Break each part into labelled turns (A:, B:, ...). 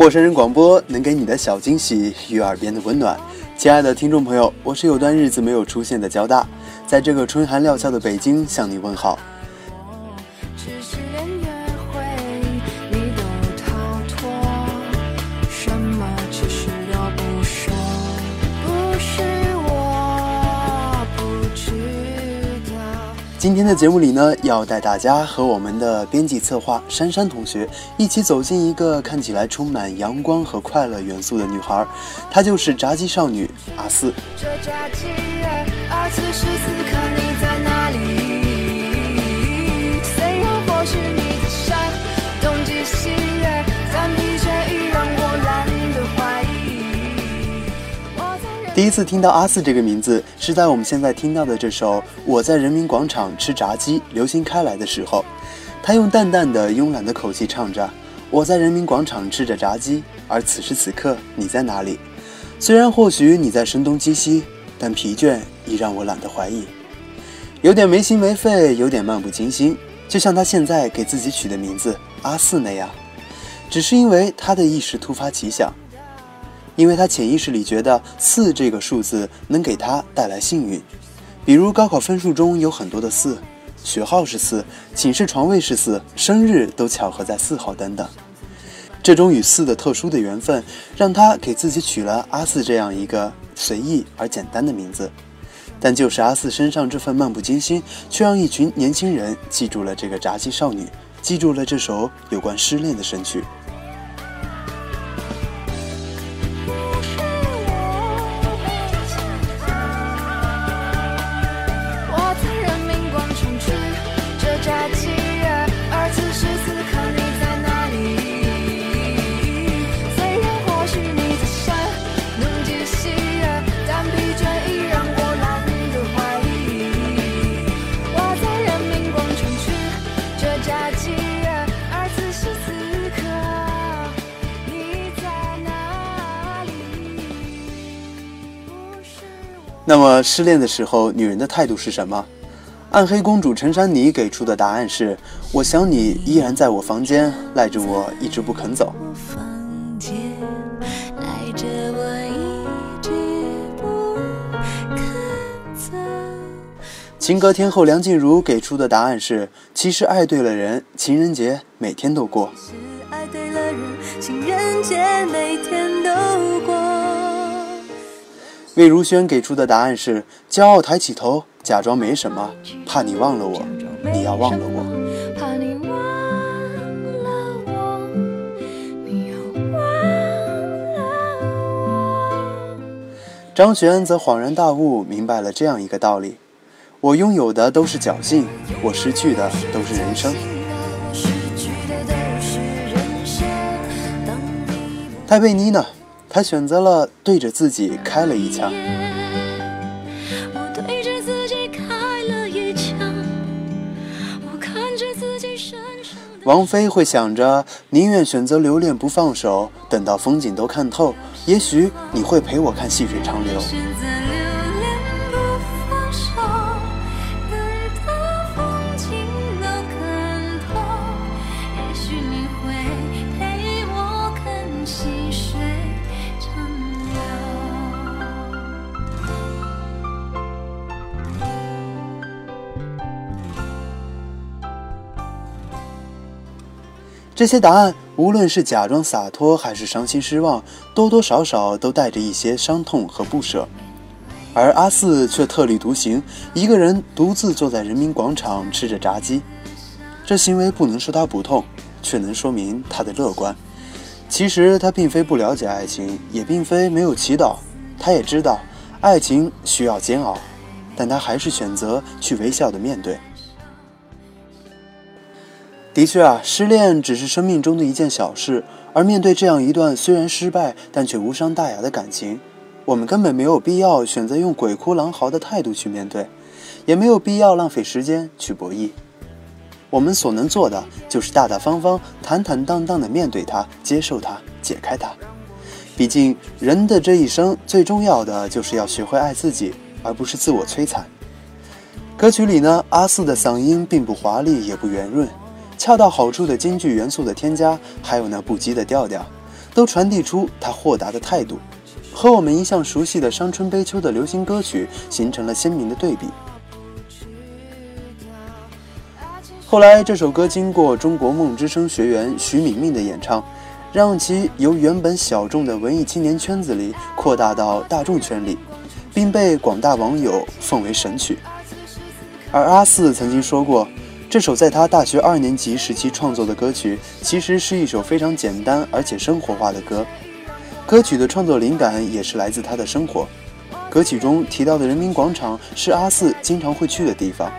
A: 陌生人广播能给你的小惊喜与耳边的温暖。亲爱的听众朋友，我是有段日子没有出现的交大，在这个春寒料峭的北京向你问好。今天的节目里呢，要带大家和我们的编辑策划珊珊同学一起走进一个看起来充满阳光和快乐元素的女孩，她就是炸鸡少女阿四。
B: 这假期而
A: 第一次听到阿四这个名字，是在我们现在听到的这首《我在人民广场吃炸鸡》流行开来的时候，他用淡淡的、慵懒的口气唱着：“我在人民广场吃着炸鸡，而此时此刻你在哪里？虽然或许你在声东击西，但疲倦已让我懒得怀疑。”有点没心没肺，有点漫不经心，就像他现在给自己取的名字阿四那样，只是因为他的一时突发奇想。因为他潜意识里觉得四这个数字能给他带来幸运，比如高考分数中有很多的四，学号是四，寝室床位是四，生日都巧合在四号等等。这种与四的特殊的缘分，让他给自己取了阿四这样一个随意而简单的名字。但就是阿四身上这份漫不经心，却让一群年轻人记住了这个炸鸡少女，记住了这首有关失恋的神曲。那么失恋的时候，女人的态度是什么？暗黑公主陈珊妮给出的答案是：我想你依然在我房间，赖着我一直不肯走。
B: 我房间，赖着我一直不肯走。
A: 情歌天后梁静茹给出的答案是：其实爱对了人，情人节每天都过。
B: 是爱对了人，情人节每天都过。
A: 魏如萱给出的答案是：骄傲抬起头，假装没什么，怕你忘了我，你要忘了我。
B: 怕你忘了我，你要忘了我。
A: 张悬则恍然大悟，明白了这样一个道理：我拥有的都是侥幸，我失去的都是人生。
B: 我失去的都是人生。当你不
A: 泰贝妮呢？她选择了对着自己开了一枪。王菲会想着，宁愿选择留恋不放手，等到风景都看透，也许你会陪我看细水长流。这些答案，无论是假装洒脱还是伤心失望，多多少少都带着一些伤痛和不舍。而阿四却特立独行，一个人独自坐在人民广场吃着炸鸡。这行为不能说他不痛，却能说明他的乐观。其实他并非不了解爱情，也并非没有祈祷，他也知道爱情需要煎熬，但他还是选择去微笑的面对。的确啊，失恋只是生命中的一件小事，而面对这样一段虽然失败但却无伤大雅的感情，我们根本没有必要选择用鬼哭狼嚎的态度去面对，也没有必要浪费时间去博弈。我们所能做的就是大大方方、坦坦荡荡地面对它，接受它，解开它。毕竟，人的这一生最重要的就是要学会爱自己，而不是自我摧残。歌曲里呢，阿四的嗓音并不华丽，也不圆润，恰到好处的京剧元素的添加，还有那不羁的调调，都传递出他豁达的态度，和我们一向熟悉的伤春悲秋的流行歌曲形成了鲜明的对比。后来，这首歌经过中国梦之声学员徐敏敏的演唱，让其由原本小众的文艺青年圈子里扩大到大众圈里，并被广大网友奉为神曲。而阿四曾经说过，这首在他大学二年级时期创作的歌曲，其实是一首非常简单而且生活化的歌。歌曲的创作灵感也是来自他的生活。歌曲中提到的人民广场是阿四经常会去的地方。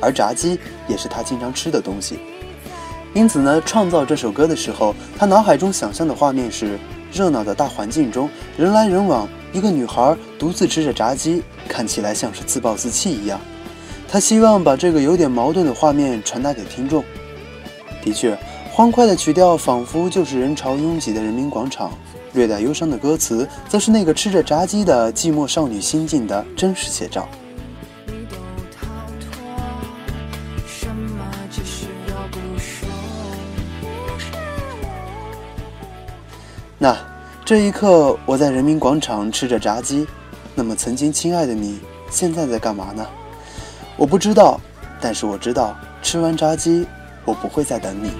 A: 而炸鸡也是他经常吃的东西，因此呢，创造这首歌的时候，他脑海中想象的画面是热闹的大环境中，人来人往，一个女孩独自吃着炸鸡，看起来像是自暴自弃一样。他希望把这个有点矛盾的画面传达给听众。的确，欢快的曲调仿佛就是人潮拥挤的人民广场，略带忧伤的歌词，则是那个吃着炸鸡的寂寞少女心境的真实写照。那这一刻，我在人民广场吃着炸鸡。那么，曾经亲爱的你，现在在干嘛呢？我不知道，但是我知道，吃完炸鸡，我不会再等你。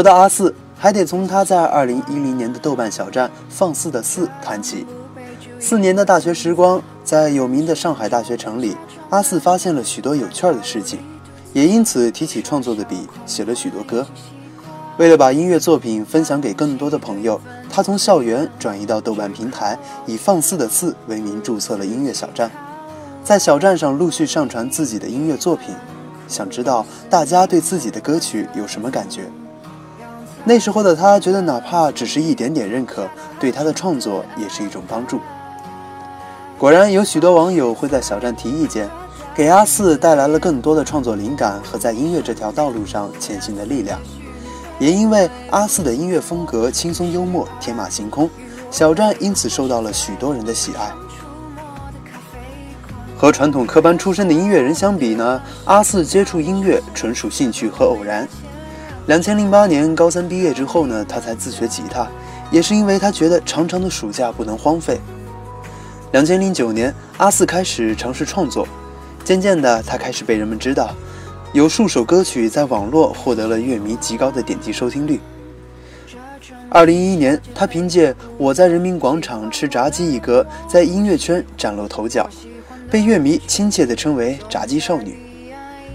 A: 说到阿四，还得从他在二零一零年的豆瓣小站“放肆的四”谈起。四年的大学时光，在有名的上海大学城里，阿四发现了许多有趣的事情，也因此提起创作的笔，写了许多歌。为了把音乐作品分享给更多的朋友，他从校园转移到豆瓣平台，以“放肆的四”为名注册了音乐小站，在小站上陆续上传自己的音乐作品。想知道大家对自己的歌曲有什么感觉？那时候的他觉得，哪怕只是一点点认可，对他的创作也是一种帮助。果然，有许多网友会在小站提意见，给阿四带来了更多的创作灵感和在音乐这条道路上前行的力量。也因为阿四的音乐风格轻松幽默、天马行空，小站因此受到了许多人的喜爱。和传统科班出身的音乐人相比呢，阿四接触音乐纯属兴趣和偶然。两千零八年高三毕业之后呢，他才自学吉他，也是因为他觉得长长的暑假不能荒废。两千零九年，阿四开始尝试创作，渐渐的，他开始被人们知道，有数首歌曲在网络获得了乐迷极高的点击收听率。二零一一年，他凭借《我在人民广场吃炸鸡》一歌，在音乐圈崭露头角，被乐迷亲切地称为“炸鸡少女”。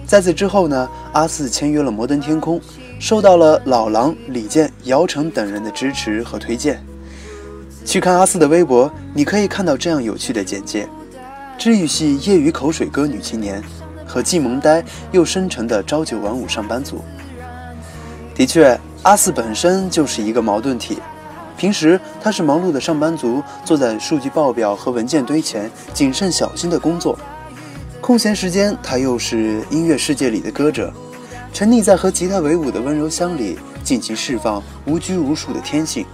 A: 在此之后呢，阿四签约了摩登天空。受到了老狼、李健、姚晨等人的支持和推荐。去看阿四的微博，你可以看到这样有趣的简介：治愈系业余口水歌女青年，和既萌呆又深沉的朝九晚五上班族。的确，阿四本身就是一个矛盾体，平时他是忙碌的上班族，坐在数据报表和文件堆前，谨慎小心的工作。空闲时间，他又是音乐世界里的歌者，沉溺在和吉他为伍的温柔乡里，尽情释放无拘无束的天性。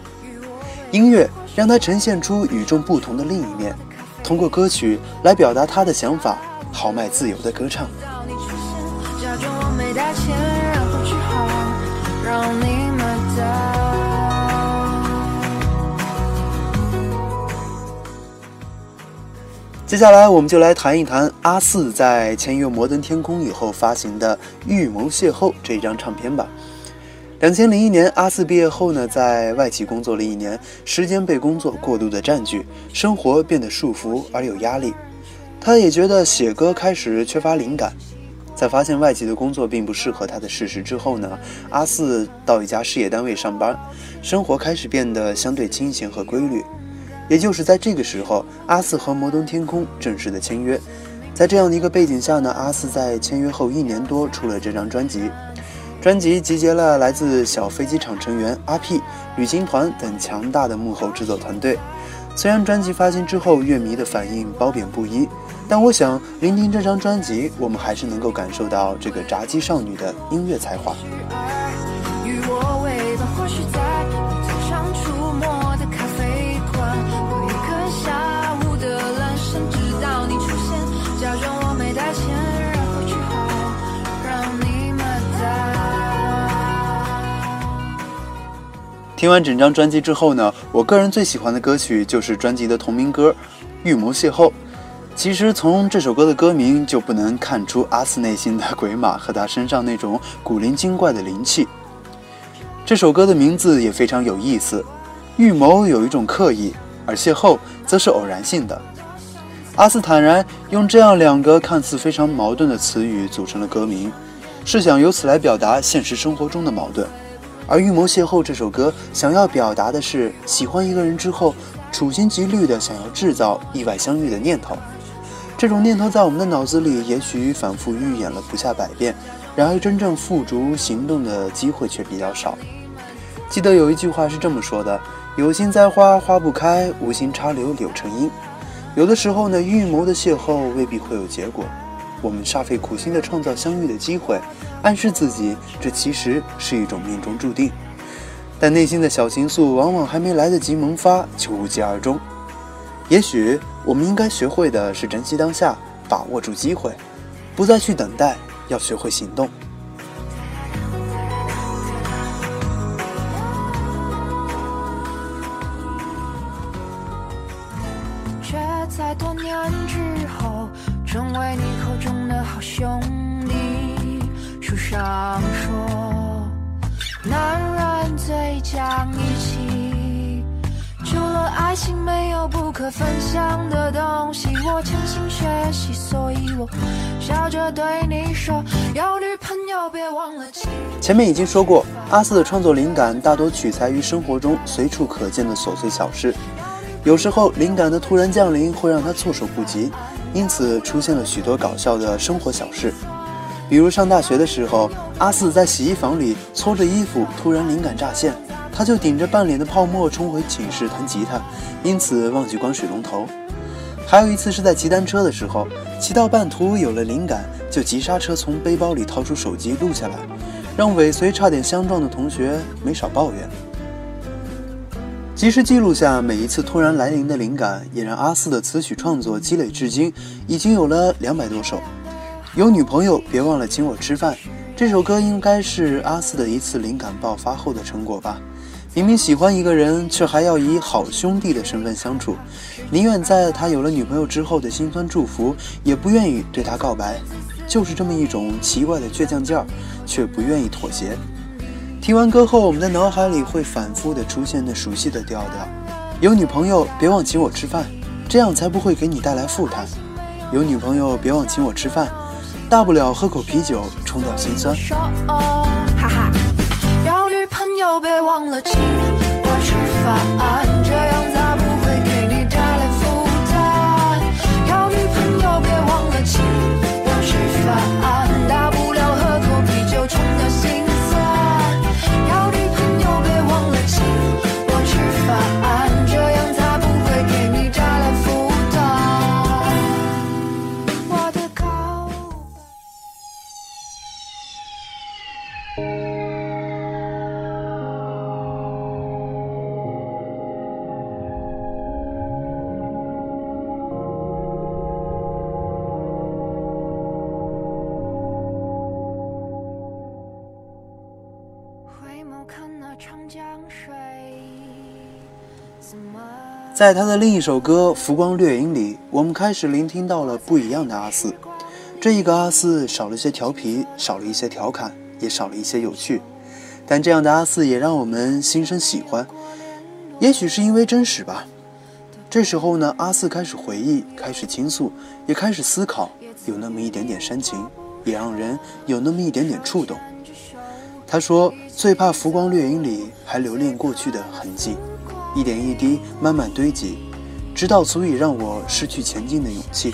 A: 音乐让他呈现出与众不同的另一面，通过歌曲来表达他的想法，豪迈自由的歌唱。
B: 假装我没带钱，然后只好让你买单。
A: 接下来，我们就来谈一谈阿四在签约摩登天空以后发行的《预谋邂逅》这一张唱片吧。两千零一年，阿四毕业后呢，在外企工作了一年，时间被工作过度的占据，生活变得束缚而有压力。他也觉得写歌开始缺乏灵感。在发现外企的工作并不适合他的事实之后呢，阿四到一家事业单位上班，生活开始变得相对清闲和规律。也就是在这个时候，阿四和摩登天空正式的签约。在这样的一个背景下呢，阿四在签约后一年多出了这张专辑。专辑集结了来自小飞机场成员阿 P、旅行团等强大的幕后制作团队。虽然专辑发行之后，乐迷的反应褒贬不一，但我想聆听这张专辑，我们还是能够感受到这个炸鸡少女的音乐才华。听完整张专辑之后呢，我个人最喜欢的歌曲就是专辑的同名歌《预谋邂逅》。其实从这首歌的歌名就不能看出阿四内心的鬼马和他身上那种古灵精怪的灵气。这首歌的名字也非常有意思，预谋有一种刻意，而邂逅则是偶然性的。阿四坦然用这样两个看似非常矛盾的词语组成了歌名，是想由此来表达现实生活中的矛盾。而《预谋邂逅》这首歌想要表达的是喜欢一个人之后，处心积虑的想要制造意外相遇的念头。这种念头在我们的脑子里也许反复预演了不下百遍，然而真正付诸行动的机会却比较少。记得有一句话是这么说的：“有心栽花花不开，无心插柳柳成荫。”有的时候呢，预谋的邂逅未必会有结果，我们煞费苦心的创造相遇的机会，暗示自己这其实是一种命中注定。但内心的小情愫往往还没来得及萌发，就无疾而终。也许我们应该学会的是珍惜当下，把握住机会，不再去等待，要学会行动。
B: 却在多年之后，成为你中的好兄弟。书上说，男人最讲义气，除了爱情，没有不可分享的东西。我潜心学习，所以我笑着对你说，有女朋友别忘了。
A: 前面已经说过，阿四的创作灵感大多取材于生活中随处可见的琐碎小事。有时候灵感的突然降临会让他措手不及，因此出现了许多搞笑的生活小事。比如上大学的时候，阿四在洗衣房里搓着衣服，突然灵感乍现，他就顶着半脸的泡沫冲回寝室弹吉他，因此忘记关水龙头。还有一次是在骑单车的时候，骑到半途有了灵感，就急刹车，从背包里掏出手机录下来，让尾随差点相撞的同学没少抱怨。及时记录下每一次突然来临的灵感，也让阿四的词曲创作积累至今，已经有了两百多首。有女朋友别忘了请我吃饭，这首歌应该是阿四的一次灵感爆发后的成果吧。明明喜欢一个人，却还要以好兄弟的身份相处，宁愿在他有了女朋友之后的辛酸祝福，也不愿意对他告白。就是这么一种奇怪的倔强劲儿，却不愿意妥协。听完歌后，我们的脑海里会反复的出现那熟悉的调调：有女朋友别忘请我吃饭，这样才不会给你带来负担。有女朋友别忘请我吃饭，大不了喝口啤酒冲掉心酸。
B: 说哦，哈哈，有女朋友别忘了请我吃饭，这样
A: 在他的另一首歌《浮光掠影》里，我们开始聆听到了不一样的阿四。这一个阿四少了些调皮，少了一些调侃，也少了一些有趣。但这样的阿四也让我们心生喜欢。也许是因为真实吧。这时候呢，阿四开始回忆，开始倾诉，也开始思考，有那么一点点煽情，也让人有那么一点点触动。他说：“最怕浮光掠影里还留恋过去的痕迹，一点一滴慢慢堆积，直到足以让我失去前进的勇气。”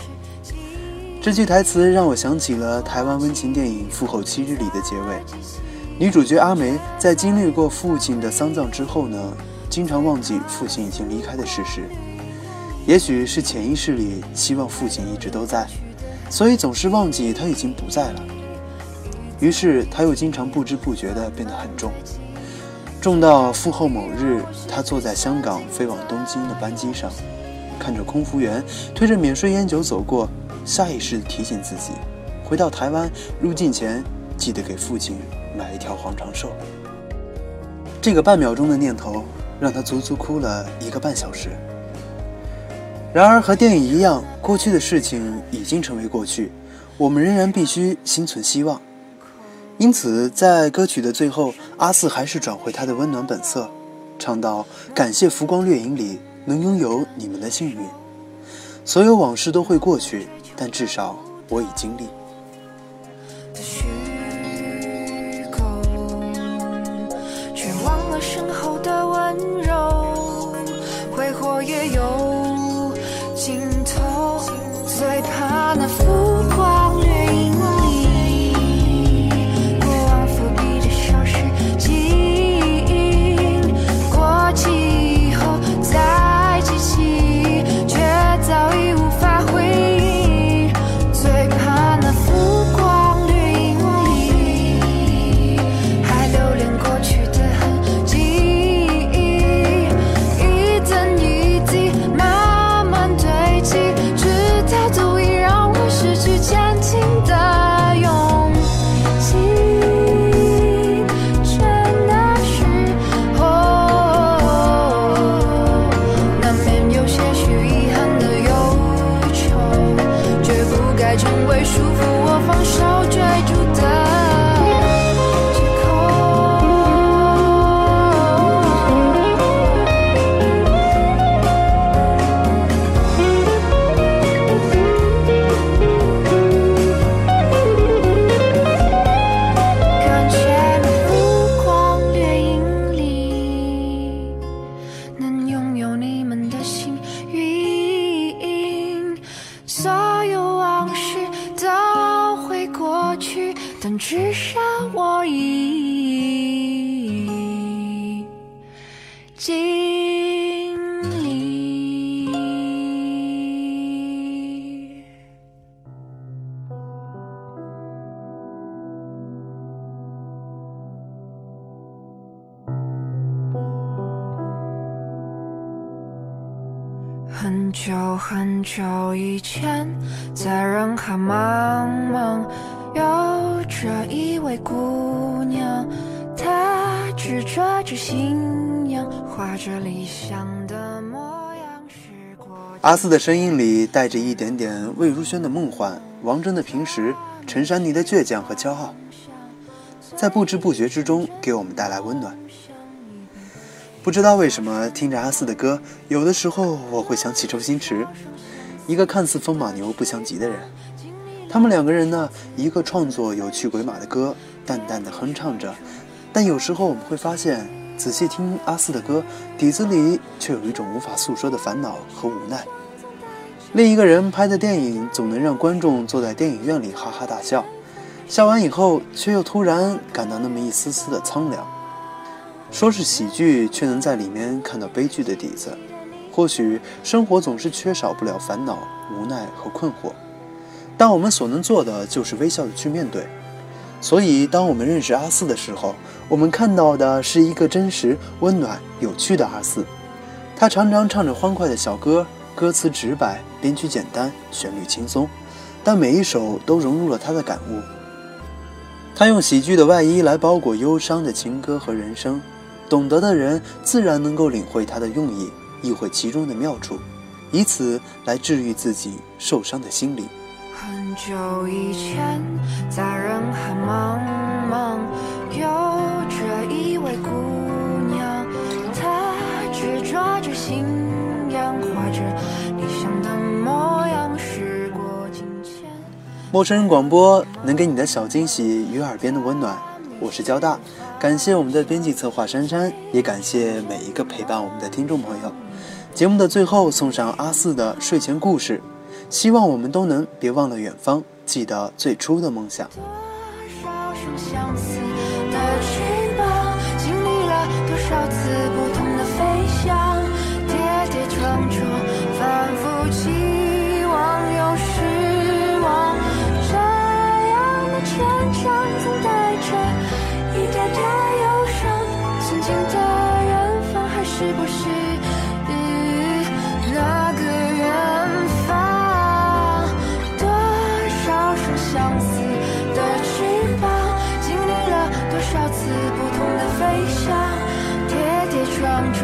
A: 这句台词让我想起了台湾温情电影《父后七日》里的结尾，女主角阿梅在经历过父亲的丧葬之后呢，经常忘记父亲已经离开的事实。也许是潜意识里希望父亲一直都在，所以总是忘记他已经不在了。于是他又经常不知不觉地变得很重，重到父后某日，他坐在香港飞往东京的班机上，看着空服员推着免税烟酒走过，下意识提醒自己，回到台湾入境前记得给父亲买一条黄长寿。这个半秒钟的念头，让他足足哭了一个半小时。然而和电影一样，过去的事情已经成为过去，我们仍然必须心存希望。因此，在歌曲的最后，阿四还是转回他的温暖本色，唱道：“感谢浮光掠影里能拥有你们的幸运，所有往事都会过去，但至少我已经历。”
B: 虚空，却忘了身后的温柔，挥霍也有很久以前，在人海茫茫，有着一位姑娘，她执着着信仰，画着理想的模样。时过
A: 阿四的声音里带着一点点魏如萱的梦幻，王铮的平时，陈珊妮的倔强和骄傲，在不知不觉之中给我们带来温暖。不知道为什么，听着阿四的歌，有的时候我会想起周星驰，一个看似风马牛不相及的人。他们两个人呢，一个创作有趣鬼马的歌，淡淡的哼唱着，但有时候我们会发现，仔细听阿四的歌，底子里却有一种无法诉说的烦恼和无奈。另一个人拍的电影总能让观众坐在电影院里哈哈大笑，笑完以后却又突然感到那么一丝丝的苍凉。说是喜剧，却能在里面看到悲剧的底子。或许生活总是缺少不了烦恼、无奈和困惑，但我们所能做的就是微笑的去面对。所以，当我们认识阿四的时候，我们看到的是一个真实、温暖、有趣的阿四。他常常唱着欢快的小歌，歌词直白，编曲简单，旋律轻松，但每一首都融入了他的感悟。他用喜剧的外衣来包裹忧伤的情歌和人生，懂得的人自然能够领会他的用意，意会其中的妙处，以此来治愈自己受伤的心灵。
B: 很久以前，在人海茫茫，有着一位姑娘，她执着着信仰，怀着理想的模样，时过境迁。
A: 陌生人广播能给你的小惊喜与耳边的温暖，我是交大，感谢我们的编辑策划珊珊，也感谢每一个陪伴我们的听众朋友。节目的最后送上阿四的睡前故事，希望我们都能别忘了远方，记得最初的梦想。
B: 多少声相似的翅膀，经历了多少次不同的飞翔，跌跌撞撞，反复期望又失望。这样的成长，总带着一点点忧伤。曾经的远方，还是不是那个远方？多少双相思的翅膀，经历了多少次不同的飞翔，跌跌撞撞，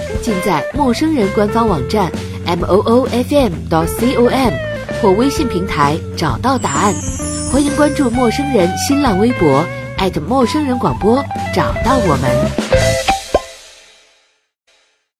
C: 尽在陌生人官方网站 m o o f m c o m 或微信平台找到答案。欢迎关注陌生人新浪微博艾特陌生人广播，找到我们。